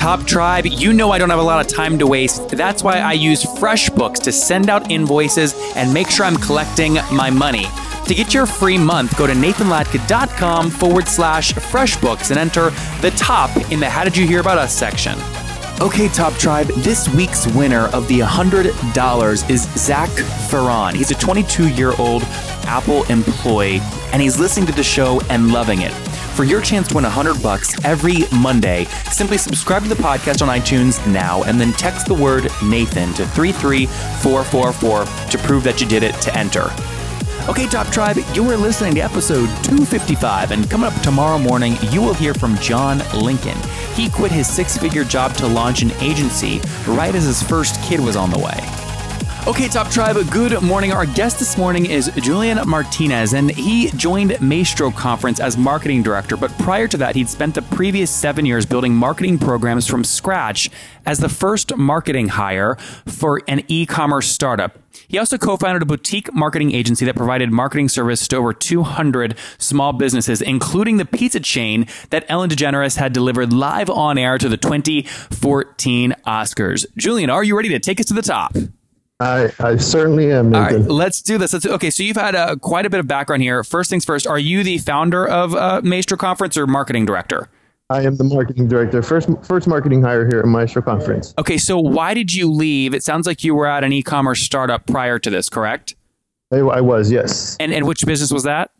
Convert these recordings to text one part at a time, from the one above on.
Top Tribe, you know I don't have a lot of time to waste. That's why I use FreshBooks to send out invoices and make sure I'm collecting my money. To get your free month, go to nathanlatka.com forward slash FreshBooks and enter the top in the How Did You Hear About Us section. Okay, Top Tribe, this week's winner of the $100 is Zach Ferron. He's a 22 year old Apple employee, and he's listening to the show and loving it. For your chance to win 100 bucks every Monday, simply subscribe to the podcast on iTunes now and then text the word Nathan to 33444 to prove that you did it to enter. Okay, Top Tribe, you are listening to episode 255, and coming up tomorrow morning, you will hear from John Lincoln. He quit his six figure job to launch an agency right as his first kid was on the way. Okay, Top Tribe, good morning. Our guest this morning is Julian Martinez, and he joined Maestro Conference as marketing director. But prior to that, he'd spent the previous seven years building marketing programs from scratch as the first marketing hire for an e commerce startup. He also co founded a boutique marketing agency that provided marketing service to over 200 small businesses, including the pizza chain that Ellen DeGeneres had delivered live on air to the 2014 Oscars. Julian, are you ready to take us to the top? I, I certainly am. All right, let's do this. Let's, okay, so you've had uh, quite a bit of background here. First things first, are you the founder of uh, Maestro Conference or marketing director? I am the marketing director. First, first marketing hire here at Maestro Conference. Okay, so why did you leave? It sounds like you were at an e-commerce startup prior to this, correct? I, I was, yes. And and which business was that?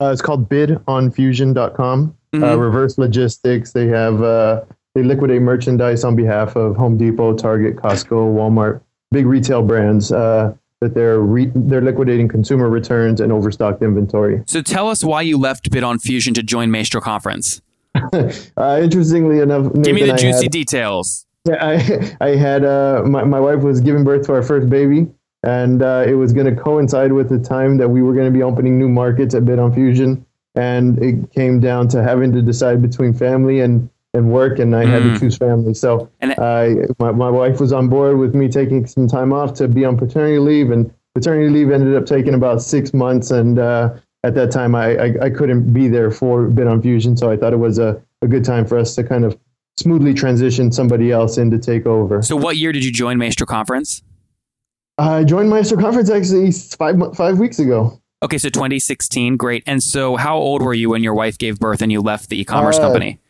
Uh, it's called bidonfusion.com. Mm-hmm. Uh, reverse logistics. They have uh, they liquidate merchandise on behalf of Home Depot, Target, Costco, Walmart, big retail brands. Uh, that they're re- they're liquidating consumer returns and overstocked inventory. So tell us why you left Bid on Fusion to join Maestro Conference. uh, interestingly enough, give me the juicy had- details. Yeah, I, I had uh, my, my wife was giving birth to our first baby, and uh, it was going to coincide with the time that we were going to be opening new markets at Bid on Fusion, and it came down to having to decide between family and, and work, and I had to choose family. So And my, my wife was on board with me taking some time off to be on paternity leave, and paternity leave ended up taking about six months, and uh, at that time I, I, I couldn't be there for Bid on Fusion, so I thought it was a, a good time for us to kind of smoothly transition somebody else in to take over. So what year did you join Maestro Conference? I joined Maestro Conference actually five five weeks ago. Okay, so 2016, great. And so how old were you when your wife gave birth and you left the e-commerce Uh, company?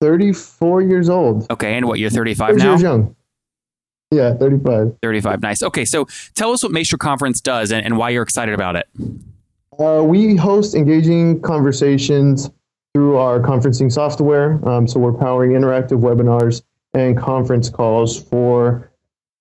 Thirty four years old. Okay, and what, you're 35 now? years young. Yeah, thirty five. 35, nice. Okay, so tell us what Maestro Conference does and, and why you're excited about it. Uh, we host engaging conversations through our conferencing software. Um, so we're powering interactive webinars and conference calls for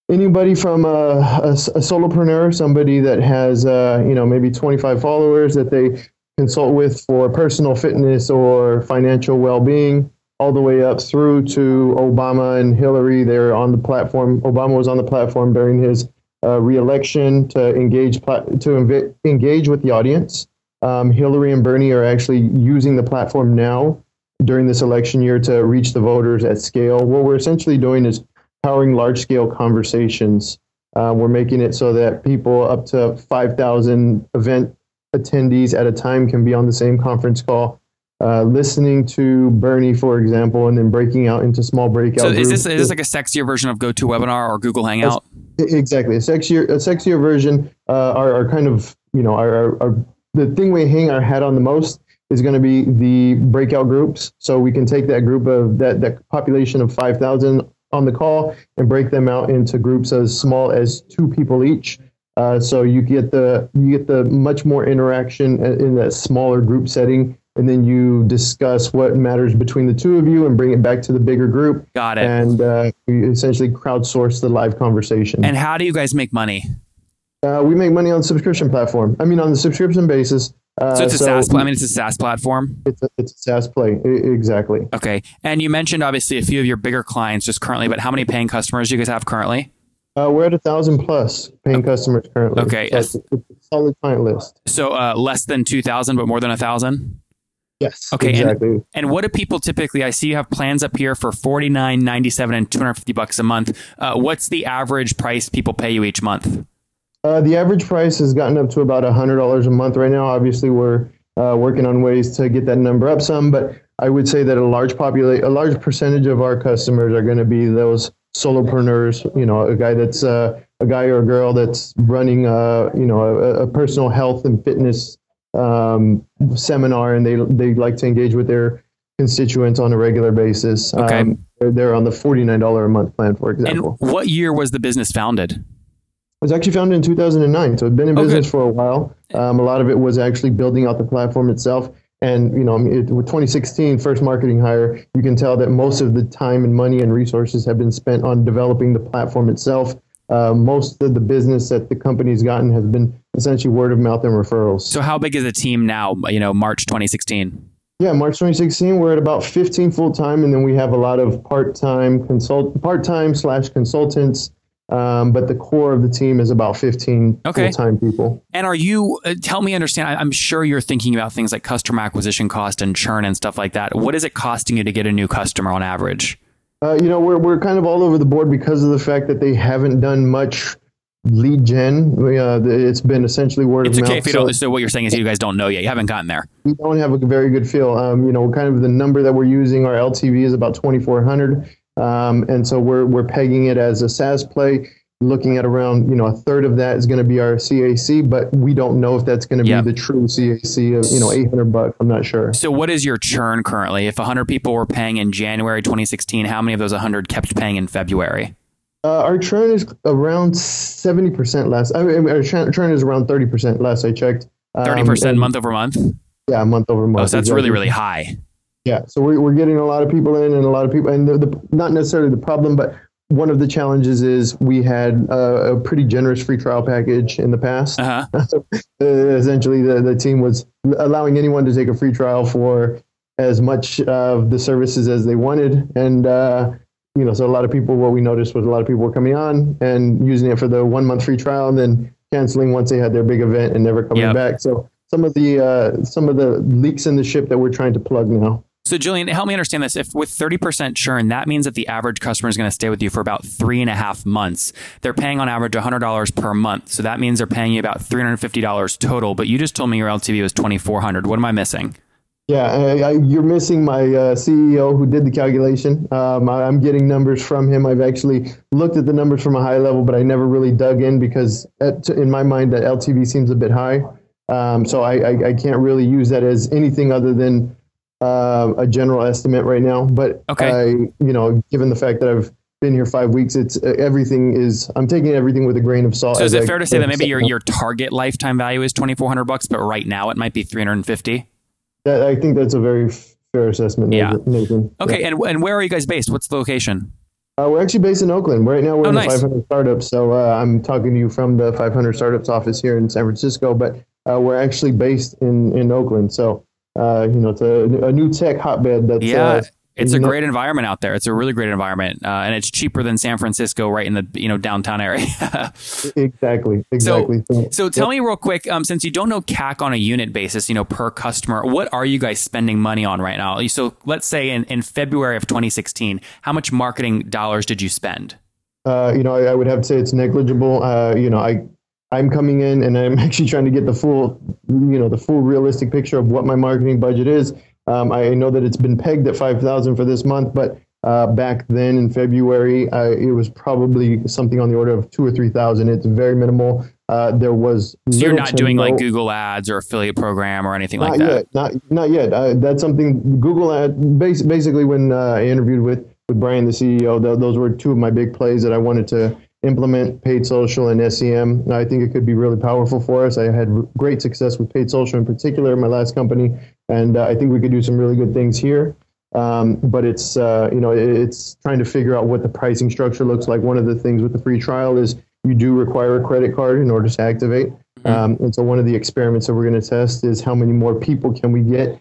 anybody from a, a, a solopreneur, somebody that has uh, you know maybe 25 followers that they consult with for personal fitness or financial well-being, all the way up through to Obama and Hillary. They're on the platform. Obama was on the platform during his uh, re-election to engage to invi- engage with the audience. Um, Hillary and Bernie are actually using the platform now during this election year to reach the voters at scale. What we're essentially doing is powering large-scale conversations. Uh, we're making it so that people up to 5,000 event attendees at a time can be on the same conference call, uh, listening to Bernie, for example, and then breaking out into small breakout So groups. is this, is this like a sexier version of GoToWebinar or Google Hangout? Exactly, a sexier, a sexier version. Uh, our, our kind of, you know, our, our, our the thing we hang our hat on the most is going to be the breakout groups. So we can take that group of that that population of five thousand on the call and break them out into groups as small as two people each. Uh, so you get the you get the much more interaction in that smaller group setting, and then you discuss what matters between the two of you and bring it back to the bigger group. Got it. And uh, we essentially crowdsource the live conversation. And how do you guys make money? Uh, we make money on the subscription platform. I mean, on the subscription basis. Uh, So it's a SaaS. Pl- I mean, it's a SaaS platform. it's a, it's a SaaS play. I- exactly. Okay. And you mentioned obviously a few of your bigger clients just currently, but how many paying customers do you guys have currently? Uh, we're at a thousand plus paying customers currently. Okay. So it's, it's a solid client list. So uh, less than two thousand, but more than a thousand. Yes. Okay, and- Exactly. And what do people typically? I see you have plans up here for forty nine ninety seven and two hundred fifty bucks a month. Uh, what's the average price people pay you each month? Uh, the average price has gotten up to about hundred dollars a month right now. Obviously, we're uh, working on ways to get that number up some, but I would say that a large populate, a large percentage of our customers are going to be those solopreneurs. You know, a guy that's uh, a guy or a girl that's running, uh, you know, a, a personal health and fitness um, seminar, and they they like to engage with their constituents on a regular basis. Okay. Um, they're, they're on the forty nine dollar a month plan, for example. And what year was the business founded? It was actually founded in 2009, so it's been in Oh, business for a while. Um, a lot of it was actually building out the platform itself. And you know, it, with 2016 first marketing hire, you can tell that most of the time and money and resources have been spent on developing the platform itself. Uh, most of the business that the company's gotten has been essentially word of mouth and referrals. So how big is the team now? You know, March twenty sixteen. Yeah, March 2016, we're at about 15 full time, and then we have a lot of part time consult, part time slash consultants. Um, but the core of the team is about 15 Okay. full time people. And are you? Uh, tell me, understand? I, I'm sure you're thinking about things like customer acquisition cost and churn and stuff like that. What is it costing you to get a new customer on average? Uh, you know, we're, we're kind of all over the board because of the fact that they haven't done much lead gen. Uh, it's been essentially word It's of okay mouth. if you so don't. So what you're saying is you guys don't know yet. You haven't gotten there. we don't have a very good feel. Um, you know, kind of the number that we're using, our LTV is about 2,400. Um, and so we're, we're pegging it as a SaaS play. Looking at around, you know, a third of that is going to be our CAC, but we don't know if that's going to Yep. be the true CAC of, you know, 800 bucks. I'm not sure. So what is your churn currently? If 100 people were paying in January 2016, how many of those 100 kept paying in February? Uh, our churn is around 70% less. I mean, our churn is around 30% less. I checked. Um, 30% and- month over month. Yeah, month over month. Oh, so that's exactly. really really high. Yeah, so we're, we're getting a lot of people in and a lot of people, and the, the, not necessarily the problem, but one of the challenges is we had uh, a pretty generous free trial package in the past. Uh huh. Uh, essentially, the, the team was allowing anyone to take a free trial for as much of the services as they wanted. And, uh, you know, so a lot of people, what we noticed was a lot of people were coming on and using it for the one month free trial and then canceling once they had their big event and never coming Yep. back. So some of the uh, some of the leaks in the ship that we're trying to plug now. So, Julian, help me understand this. If with 30% churn, that means that the average customer is going to stay with you for about three and a half months. They're paying on average $100 per month. So that means they're paying you about $350 total. But you just told me your LTV was 2400 What am I missing? Yeah, I, I, you're missing my uh, CEO who did the calculation. Um, I, I'm getting numbers from him. I've actually looked at the numbers from a high level, but I never really dug in because, at, in my mind, that LTV seems a bit high. Um, so I, I, I can't really use that as anything other than uh, a general estimate right now. But Okay. I, you know, given the fact that I've been here five weeks, it's uh, everything is. I'm taking everything with a grain of salt. So is it I- fair to say that maybe your, your target lifetime value is 2400 bucks, but right now it might be 350 that- I think that's a very fair assessment, Yeah. Nathan. Okay. And, and where are you guys based? What's the location? Uh, we're actually based in Oakland. Right now, we're Oh, in nice. the 500 Startups. So uh, I'm talking to you from the 500 Startups office here in San Francisco, but uh, we're actually based in, in Oakland. So, uh, you know, it's a, a new tech hotbed. That's, Yeah. uh, It's a know- great environment out there. It's a really great environment, uh, and it's cheaper than San Francisco, right in the you know downtown area. Exactly. Exactly. So, So tell me real quick, um, since you don't know CAC on a unit basis, you know, per customer, what are you guys spending money on right now? So let's say in, in February of 2016, how much marketing dollars did you spend? uh, you know, I, I would have to say it's negligible. Uh, you know, I, I'm coming in and I'm actually trying to get the full, you know, the full realistic picture of what my marketing budget is. Um, I know that it's been pegged at 5,000 for this month, but uh, back then in February, uh, it was probably something on the order of two or 3,000. It's very minimal. Uh, there was So you're not doing like Google ads or affiliate program or anything like that. yet. Not not yet. Uh, that's something Google ad. Bas- basically, when uh, I interviewed with with Brian, the CEO, th- those were two of my big plays that I wanted to implement: paid social and SEM. And I think it could be really powerful for us. I had great success with paid social in particular in my last company, and uh, I think we could do some really good things here. Um, but it's uh, you know it's trying to figure out what the pricing structure looks like. One of the things with the free trial is you do require a credit card in order to activate. Um, and so one of the experiments that we're going to test is how many more people can we get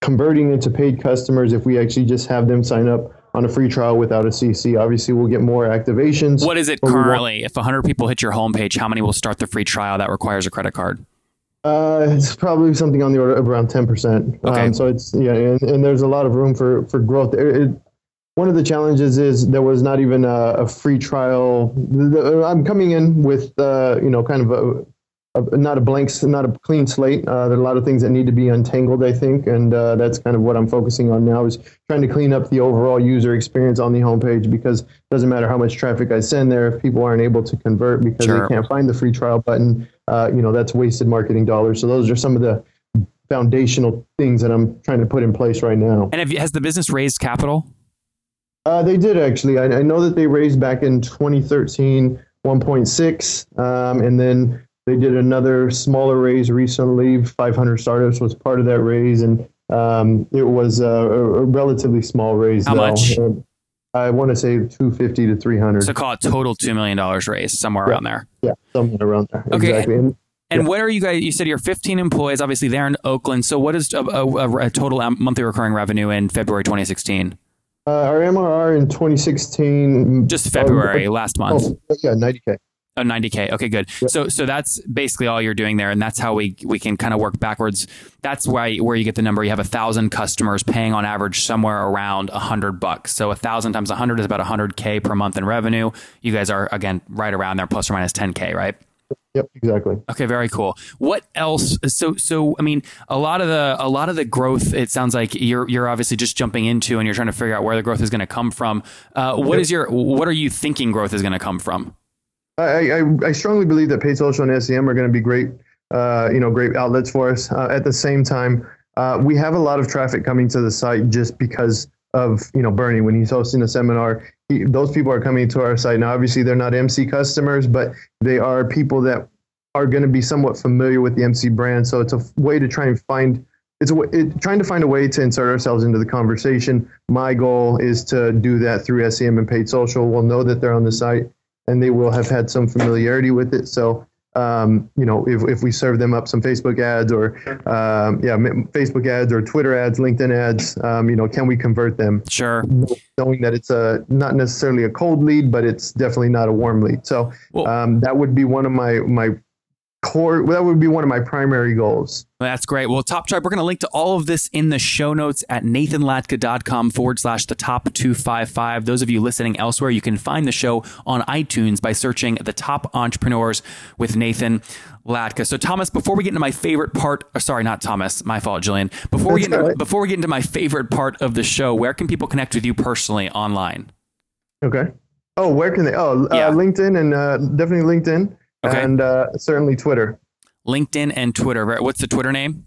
converting into paid customers if we actually just have them sign up on a free trial without a CC. Obviously, we'll get more activations. What is it but we won't- currently? If 100 people hit your homepage, how many will start the free trial that requires a credit card? Uh, it's probably something on the order of around ten percent. Okay. Um, so it's yeah, and, and there's a lot of room for for growth. It, it, one of the challenges is there was not even a, a free trial. The- the- I'm coming in with uh, you know kind of a, a not a blank, not a clean slate. Uh, there are a lot of things that need to be untangled, I think, and uh, that's kind of what I'm focusing on now is trying to clean up the overall user experience on the homepage because it doesn't matter how much traffic I send there if people aren't able to convert because Sure. they can't find the free trial button. Uh, you know that's wasted marketing dollars. So those are some of the foundational things that I'm trying to put in place right now. And have you, has the business raised capital? Uh, they did actually. I, I know that they raised back in 2013 1.6, um, and then they did another smaller raise recently. 500 startups was part of that raise, and um, it was a, a relatively small raise. How though. much? And I want to say 250 to 300. So call it total $2 million raised, somewhere Yeah. around there. yeah, something around there. Okay. Exactly. And And what are you guys? You said you're 15 employees. Obviously, they're in Oakland. So, what is a, a, a total monthly recurring revenue in February 2016? uh, our MRR in 2016. Just February, last month. Oh, yeah, 90k. Oh, 90k. Okay, good. So so that's basically all you're doing there, and that's how we we can kind of work backwards. That's why where you get the number. You have a thousand customers paying on average somewhere around a hundred bucks. So a thousand times a hundred is about a hundred k per month in revenue. You guys are again right around there, plus or minus 10k, right? Yep, exactly. Okay, very cool. What else? So, so I mean, a lot of the a lot of the growth. It sounds like you're you're obviously just jumping into, and you're trying to figure out where the growth is going to come from. Uh, what is your what are you thinking growth is going to come from? I, I, strongly believe that paid social and SEM are going to be great, uh, you know, great outlets for us. Uh, at the same time, uh, we have a lot of traffic coming to the site just because of you know Bernie when he's hosting a seminar. He, those people are coming to our site now. Obviously, they're not MC customers, but they are people that are going to be somewhat familiar with the MC brand. So it's a way to try and find. It's a it, trying to find a way to insert ourselves into the conversation. My goal is to do that through SEM and paid social. We'll know that they're on the site and they will have had some familiarity with it. So, um, you know, if, if we serve them up some Facebook ads or, um, yeah, Facebook ads or Twitter ads, LinkedIn ads, um, you know, can we convert them? Sure. Knowing that it's a not necessarily a cold lead, but it's definitely not a warm lead. So Well- um, that would be one of my my core. That would be one of my primary goals. That's great. Well, Top Tribe, we're going to link to all of this in the show notes at nathanlatka.com forward slash the top 255. Those of you listening elsewhere, you can find the show on iTunes by searching the top entrepreneurs with Nathan Latka. So, Thomas, before we get into my favorite part, or sorry, not Thomas, my fault, Julian. Before we, get into, before we get into my favorite part of the show, where can people connect with you personally online? Okay. Oh, where can they? Oh, uh, LinkedIn and uh, definitely LinkedIn Okay. and uh, certainly Twitter. LinkedIn and Twitter. Right? What's the Twitter name?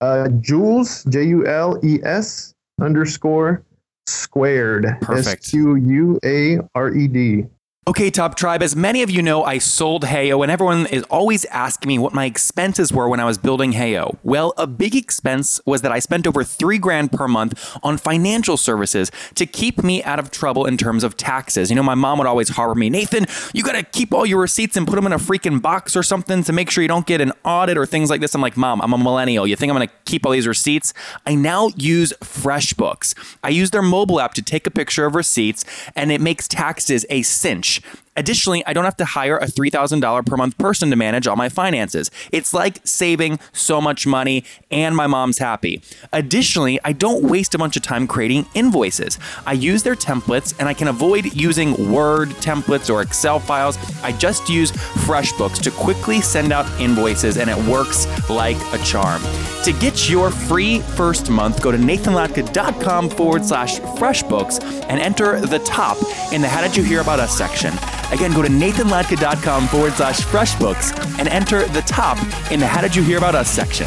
Uh, Jules J U L E S underscore squared. Perfect. S Q U A R E D. Okay, Top Tribe, as many of you know, I sold Heyo, and everyone is always asking me what my expenses were when I was building Heyo. Well, a big expense was that I spent over three grand per month on financial services to keep me out of trouble in terms of taxes. You know, my mom would always harbor me, Nathan, you gotta keep all your receipts and put them in a freaking box or something to make sure you don't get an audit or things like this. I'm like, Mom, I'm a millennial. You think I'm gonna keep all these receipts? I now use FreshBooks. I use their mobile app to take a picture of receipts, and it makes taxes a cinch much Additionally, I don't have to hire a $3,000 per month person to manage all my finances. It's like saving so much money, and my mom's happy. Additionally, I don't waste a bunch of time creating invoices. I use their templates, and I can avoid using Word templates or Excel files. I just use FreshBooks to quickly send out invoices, and it works like a charm. To get your free first month, go to nathanlatka.com forward slash FreshBooks and enter the top in the How Did You Hear About Us section. Again, go to nathanlatka.com forward slash FreshBooks and enter the top in the How Did You Hear About Us section.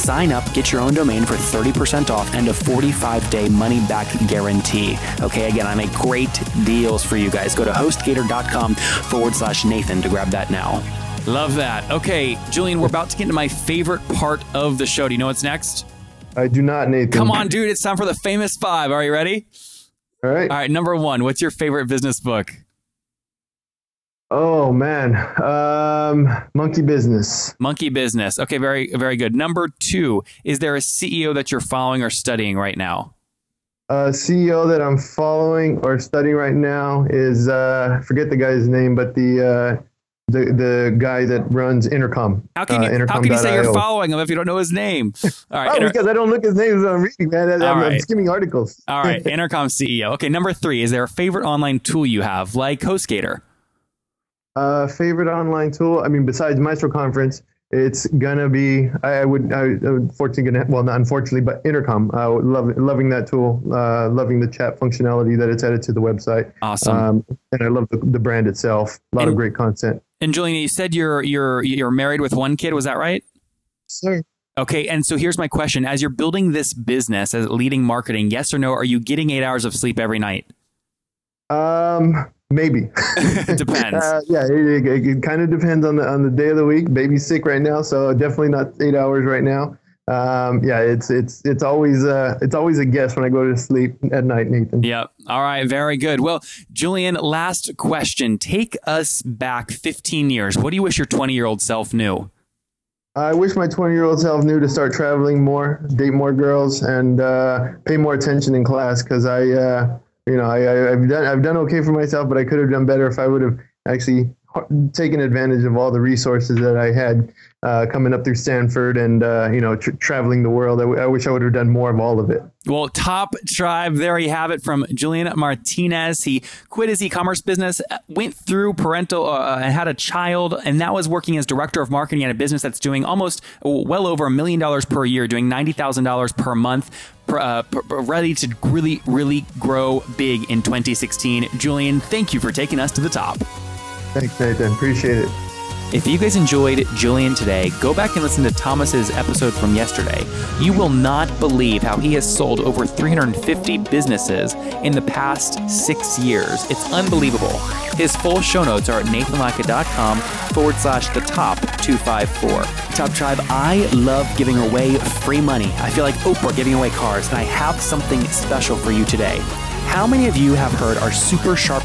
sign up, get your own domain for 30% off and a 45 day money back guarantee. Okay, again, I make great deals for you guys. Go to hostgator.com forward slash Nathan to grab that now. Love that. Okay, Julian, we're about to get into my favorite part of the show. Do you know what's next? I do not, Nathan. Come on, dude. It's time for the famous five. Are you ready? All right. All right, number one, what's your favorite business book? Oh man, um, monkey business. Monkey business. Okay, very, very good. Number two, is there a CEO that you're following or studying right now? Uh, CEO that I'm following or studying right now is uh, forget the guy's name, but the uh, the the guy that runs Intercom. How can you, uh, how can you say you're following him if you don't know his name? All right, Oh, Inter- because I don't look at his name as I'm reading, man. I'm, All I'm right. skimming articles. all right, Intercom CEO. Okay, number three, is there a favorite online tool you have, like HostGator? Uh, favorite online tool? I mean, besides Maestro Conference, it's gonna be. I, I would. I, would- unfortunately, gonna. Well, not unfortunately, but Intercom. I would love loving that tool. Uh, loving the chat functionality that it's added to the website. Awesome. Um, and I love the, the brand itself. A lot And- of great content. and Julian, you said you're you're you're married with one kid. Was that right? Sir. Okay, and so here's my question: As you're building this business, as leading marketing, yes or no? Are you getting eight hours of sleep every night? Um, maybe. It depends. Uh, yeah, it, it, it kind of depends on the on the day of the week. Baby's sick right now, so definitely not eight hours right now. Um, yeah, it's it's it's always uh, it's always a guess when I go to sleep at night, Nathan. Yep. All right. Very good. Well, Julian, last question. Take us back 15 years. What do you wish your 20 year old self knew? I wish my 20 year old self knew to start traveling more, date more girls, and uh, pay more attention in class because I, uh, you know, I, I, I've done I've done okay for myself, but I could have done better if I would have actually taken advantage of all the resources that I had uh, coming up through Stanford and uh, you know tr- traveling the world. I, w- I wish I would have done more of all of it. Well, top tribe, there you have it from Julian Martinez. He quit his e commerce business, went through parental, uh, and had a child, and now is working as director of marketing at a business that's doing almost well over a million dollars per year, doing $90,000 per month. Uh, ready to really, really grow big in 2016. Julian, thank you for taking us to the top. Thanks, Nathan. Appreciate it. If you guys enjoyed Julian today, go back and listen to Thomas's episode from yesterday. You will not believe how he has sold over 350 businesses in the past six years. It's unbelievable. His full show notes are at nathanlatka.com forward slash the top 254. Top Tribe, I love giving away free money. I feel like Oprah giving away cars, and I have something special for you today. How many of you have heard our super sharp